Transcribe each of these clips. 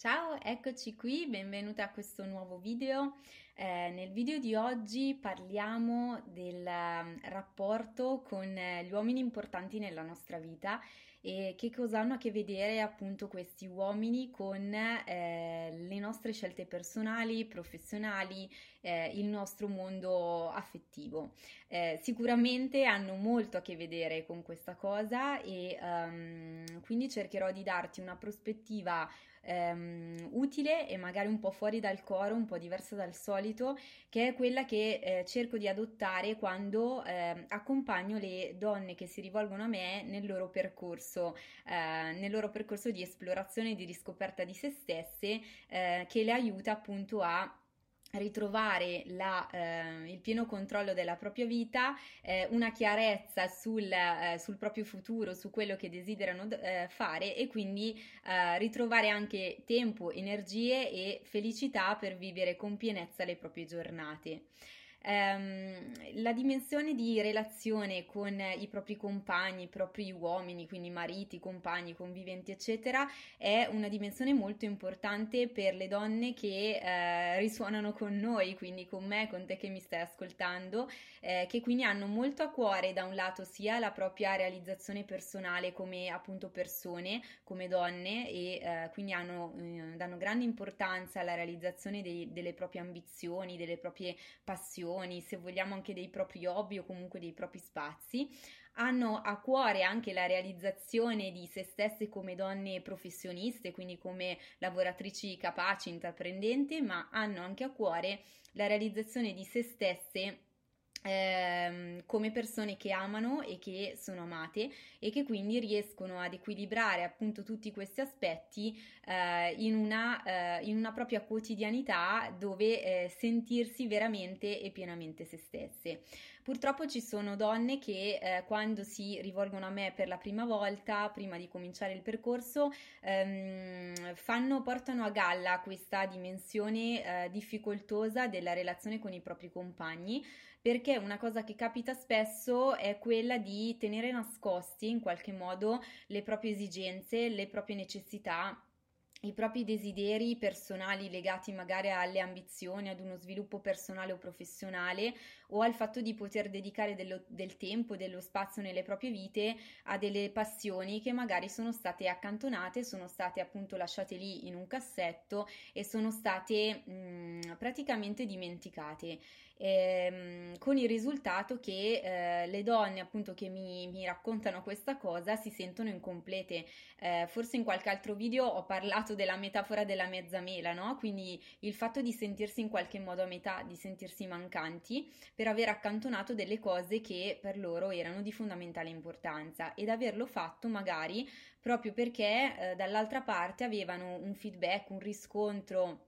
Ciao, eccoci qui, benvenuta a questo nuovo video. Eh, nel video di oggi parliamo del um, rapporto con eh, gli uomini importanti nella nostra vita e che cosa hanno a che vedere appunto questi uomini con eh, le nostre scelte personali, professionali, eh, il nostro mondo affettivo. Eh, sicuramente hanno molto a che vedere con questa cosa e um, quindi cercherò di darti una prospettiva ehm, utile e magari un po' fuori dal coro, un po' diversa dal solito, che è quella che eh, cerco di adottare quando eh, accompagno le donne che si rivolgono a me nel loro percorso, eh, nel loro percorso di esplorazione e di riscoperta di se stesse, eh, che le aiuta appunto a ritrovare la, eh, il pieno controllo della propria vita, eh, una chiarezza sul, eh, sul, proprio futuro, su quello che desiderano eh, fare e quindi eh, ritrovare anche tempo, energie e felicità per vivere con pienezza le proprie giornate ehm, la dimensione di relazione con i propri compagni, i propri uomini, quindi mariti, compagni, conviventi, eccetera, è una dimensione molto importante per le donne che eh, risuonano con noi, quindi con me, con te che mi stai ascoltando, eh, che quindi hanno molto a cuore da un lato sia la propria realizzazione personale come appunto persone, come donne e eh, quindi hanno, eh, danno grande importanza alla realizzazione dei, delle proprie ambizioni, delle proprie passioni passioni, se vogliamo anche dei propri hobby o comunque dei propri spazi, hanno a cuore anche la realizzazione di se stesse come donne professioniste, quindi come lavoratrici capaci, intraprendenti, ma hanno anche a cuore la realizzazione di se stesse Ehm, come persone che amano e che sono amate e che quindi riescono ad equilibrare appunto tutti questi aspetti eh, in, una, eh, in, una, propria quotidianità dove eh, sentirsi veramente e pienamente se stesse. Purtroppo ci sono donne che eh, quando si rivolgono a me per la prima volta, prima di cominciare il percorso, ehm, fanno, portano a galla questa dimensione eh, difficoltosa della relazione con i propri compagni perché una cosa che capita spesso è quella di tenere nascosti in qualche modo le proprie esigenze, le proprie necessità i propri desideri personali legati magari alle ambizioni, ad uno sviluppo personale o professionale o al fatto di poter dedicare dello, del tempo, dello spazio nelle proprie vite a delle passioni che magari sono state accantonate, sono state appunto lasciate lì in un cassetto e sono state mh, praticamente dimenticate ehm, con il risultato che eh, le donne appunto che mi, mi, raccontano questa cosa si sentono incomplete. Eh, forse in qualche altro video ho parlato della metafora della mezza mela, no? Quindi il fatto di sentirsi in qualche modo a metà, di sentirsi mancanti per aver accantonato delle cose che per loro erano di fondamentale importanza ed averlo fatto magari proprio perché eh, dall'altra parte avevano un feedback, un riscontro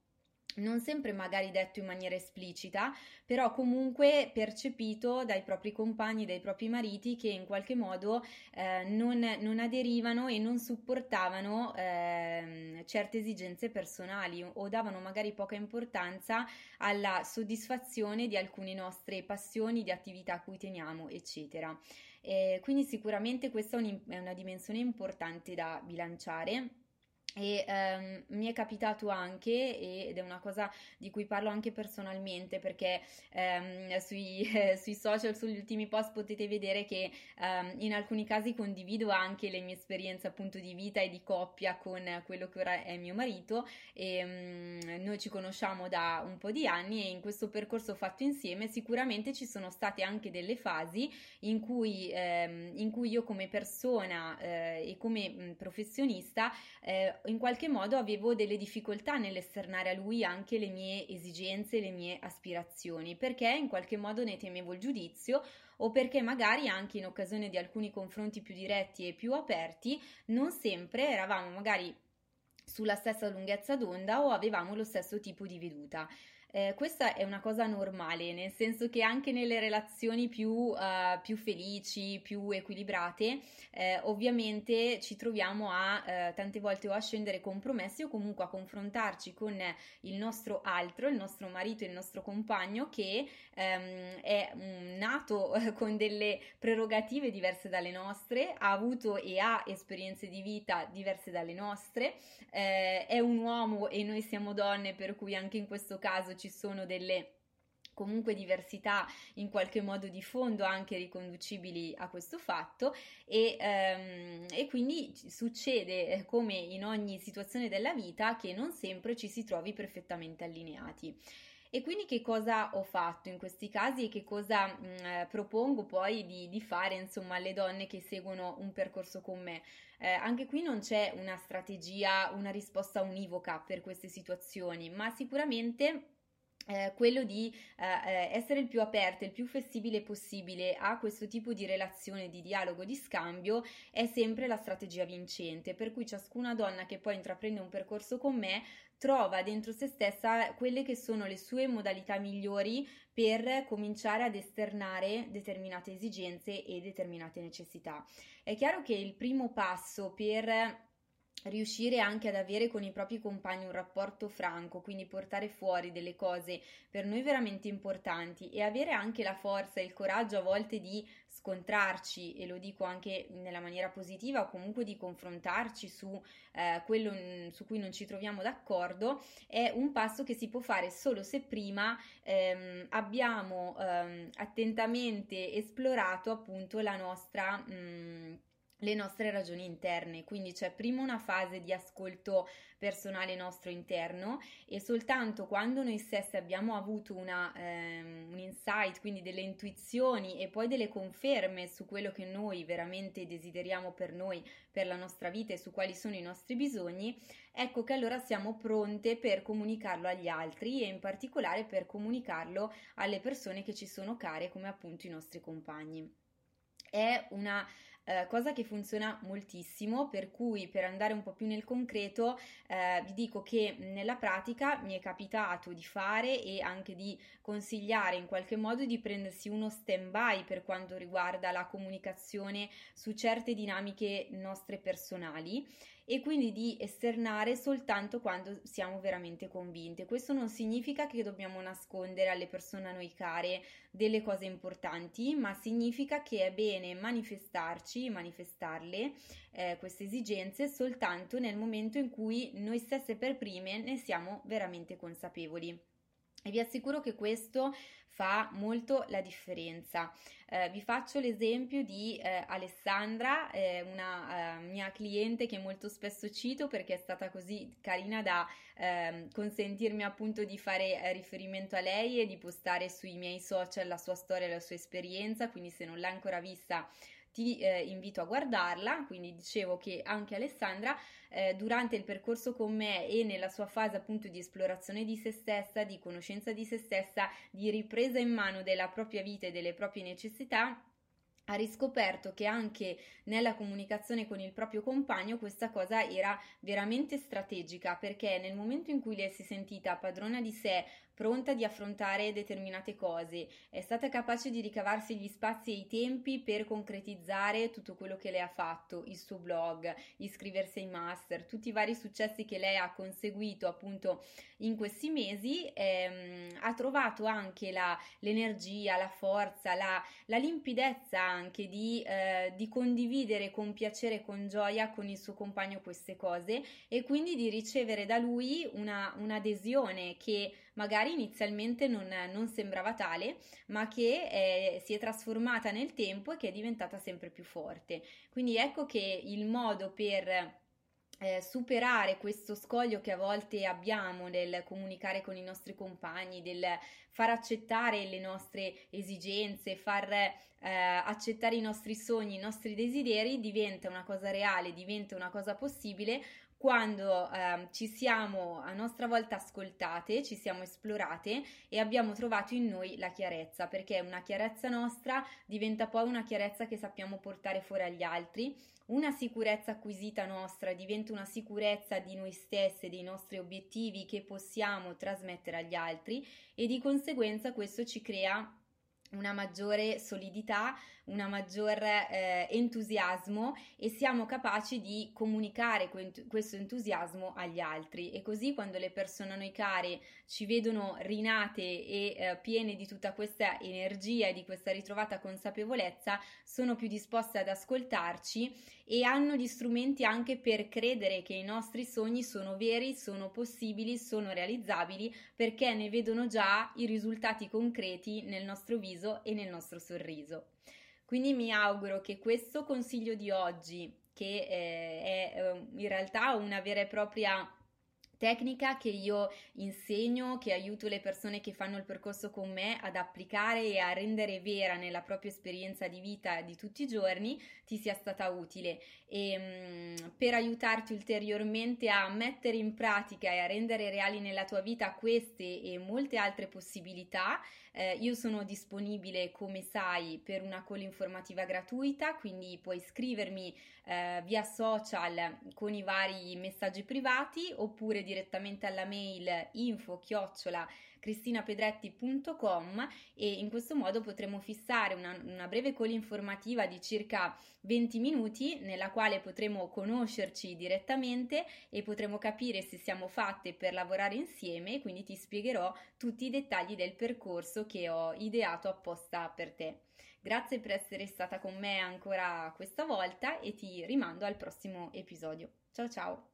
non sempre magari detto in maniera esplicita, però comunque percepito dai propri compagni, dai propri mariti che in qualche modo eh, non, non, aderivano e non supportavano eh, certe esigenze personali o davano magari poca importanza alla soddisfazione di alcune nostre passioni, di attività a cui teniamo, eccetera. Eh, quindi sicuramente questa è una dimensione importante da bilanciare e um, mi è capitato anche, ed è una cosa di cui parlo anche personalmente, perché um, sui, eh, sui, social, sugli ultimi post potete vedere che um, in alcuni casi condivido anche le mie esperienze appunto di vita e di coppia con quello che ora è mio marito. E noi ci conosciamo da un po' di anni e in questo percorso fatto insieme sicuramente ci sono state anche delle fasi in cui, in cui io come persona eh, e come professionista eh, in qualche modo avevo delle difficoltà nell'esternare a lui anche le mie esigenze, le mie aspirazioni, perché in qualche modo ne temevo il giudizio o perché magari anche in occasione di alcuni confronti più diretti e più aperti non sempre eravamo magari sulla stessa lunghezza d'onda o avevamo lo stesso tipo di veduta. Eh, questa è una cosa normale, nel senso che anche nelle relazioni più, uh, più felici, più equilibrate, eh, ovviamente ci troviamo a eh, tante volte o a scendere compromessi o comunque a confrontarci con il nostro altro, il nostro marito, il nostro compagno che ehm, è um, nato con delle prerogative diverse dalle nostre, ha avuto e ha esperienze di vita diverse dalle nostre, eh, è un uomo e noi siamo donne, per cui anche in questo caso ci sono delle comunque diversità in qualche modo di fondo anche riconducibili a questo fatto e, um, e, quindi succede eh, come in ogni situazione della vita che non sempre ci si trovi perfettamente allineati. E quindi che cosa ho fatto in questi casi e che cosa mh, mm, propongo poi di, di, fare insomma alle donne che seguono un percorso con me? Eh, anche qui non c'è una strategia, una risposta univoca per queste situazioni, ma sicuramente eh, quello di eh, eh, essere il più aperto, il più flessibile possibile a questo tipo di relazione, di dialogo, di scambio è sempre la strategia vincente, per cui ciascuna donna che poi intraprende un percorso con me trova dentro se stessa quelle che sono le sue modalità migliori per cominciare ad esternare determinate esigenze e determinate necessità. È chiaro che il primo passo per riuscire anche ad avere con i propri compagni un rapporto franco, quindi portare fuori delle cose per noi veramente importanti e avere anche la forza e il coraggio a volte di scontrarci e lo dico anche nella maniera positiva comunque di confrontarci su eh, quello su cui non ci troviamo d'accordo è un passo che si può fare solo se prima ehm, abbiamo ehm, attentamente esplorato appunto la nostra mh, le nostre ragioni interne, quindi c'è prima una fase di ascolto personale nostro interno e soltanto quando noi stessi abbiamo avuto una, ehm, un insight, quindi delle intuizioni e poi delle conferme su quello che noi veramente desideriamo per noi, per la nostra vita e su quali sono i nostri bisogni, ecco che allora siamo pronte per comunicarlo agli altri e in particolare per comunicarlo alle persone che ci sono care come appunto i nostri compagni. È una eh, cosa che funziona moltissimo, per cui per andare un po' più nel concreto eh, vi dico che nella pratica mi è capitato di fare e anche di consigliare in qualche modo di prendersi uno stand by per quanto riguarda la comunicazione su certe dinamiche nostre personali e quindi di esternare soltanto quando siamo veramente convinte. Questo non significa che dobbiamo nascondere alle persone a noi care delle cose importanti, ma significa che è bene manifestarci, manifestarle eh, queste esigenze soltanto nel momento in cui noi stesse per prime ne siamo veramente consapevoli. E vi assicuro che questo fa molto la differenza. Eh, vi faccio l'esempio di eh, Alessandra, eh, una eh, mia cliente che molto spesso cito perché è stata così carina da ehm, consentirmi appunto di fare eh, riferimento a lei e di postare sui miei social la sua storia e la sua esperienza, quindi se non l'ha ancora vista ti eh, invito a guardarla, quindi dicevo che anche Alessandra eh, durante il percorso con me e nella sua fase appunto di esplorazione di se stessa, di conoscenza di se stessa, di ripresa in mano della propria vita e delle proprie necessità, ha riscoperto che anche nella comunicazione con il proprio compagno questa cosa era veramente strategica perché nel momento in cui lei si è sentita padrona di sé, pronta di affrontare determinate cose, è stata capace di ricavarsi gli spazi e i tempi per concretizzare tutto quello che lei ha fatto, il suo blog, iscriversi ai master, tutti i vari successi che lei ha conseguito appunto in questi mesi, ehm, ha trovato anche la, l'energia, la forza, la, la limpidezza anche di, eh, di condividere con piacere e con gioia con il suo compagno queste cose e quindi di ricevere da lui una, un'adesione che magari inizialmente non, non sembrava tale, ma che eh, si è trasformata nel tempo e che è diventata sempre più forte. Quindi ecco che il modo per eh, superare questo scoglio che a volte abbiamo nel comunicare con i nostri compagni, del far accettare le nostre esigenze, far eh, accettare i nostri sogni, i nostri desideri, diventa una cosa reale, diventa una cosa possibile quando eh, ci siamo a nostra volta ascoltate, ci siamo esplorate e abbiamo trovato in noi la chiarezza, perché una chiarezza nostra diventa poi una chiarezza che sappiamo portare fuori agli altri, una sicurezza acquisita nostra diventa una sicurezza di noi stesse, dei nostri obiettivi che possiamo trasmettere agli altri e di conseguenza questo ci crea una maggiore solidità, una maggior eh, entusiasmo e siamo capaci di comunicare questo entusiasmo agli altri. E così quando le persone a noi care ci vedono rinate e eh, piene di tutta questa energia e di questa ritrovata consapevolezza sono più disposte ad ascoltarci e hanno gli strumenti anche per credere che i nostri sogni sono veri, sono possibili, sono realizzabili perché ne vedono già i risultati concreti nel nostro viso e nel nostro sorriso. Quindi mi auguro che questo consiglio di oggi, che eh, è eh, in realtà una vera e propria tecnica che io insegno, che aiuto le persone che fanno il percorso con me ad applicare e a rendere vera nella propria esperienza di vita di tutti i giorni, ti sia stata utile. E mh, mm, per aiutarti ulteriormente a mettere in pratica e a rendere reali nella tua vita queste e molte altre possibilità, eh, io sono disponibile come sai per una call informativa gratuita, quindi puoi scrivermi eh, via social con i vari messaggi privati oppure direttamente alla mail info chiocciola cristinapedretti.com e in questo modo potremo fissare una, una, breve call informativa di circa 20 minuti nella quale potremo conoscerci direttamente e potremo capire se siamo fatte per lavorare insieme quindi ti spiegherò tutti i dettagli del percorso che ho ideato apposta per te. Grazie per essere stata con me ancora questa volta e ti rimando al prossimo episodio. Ciao ciao!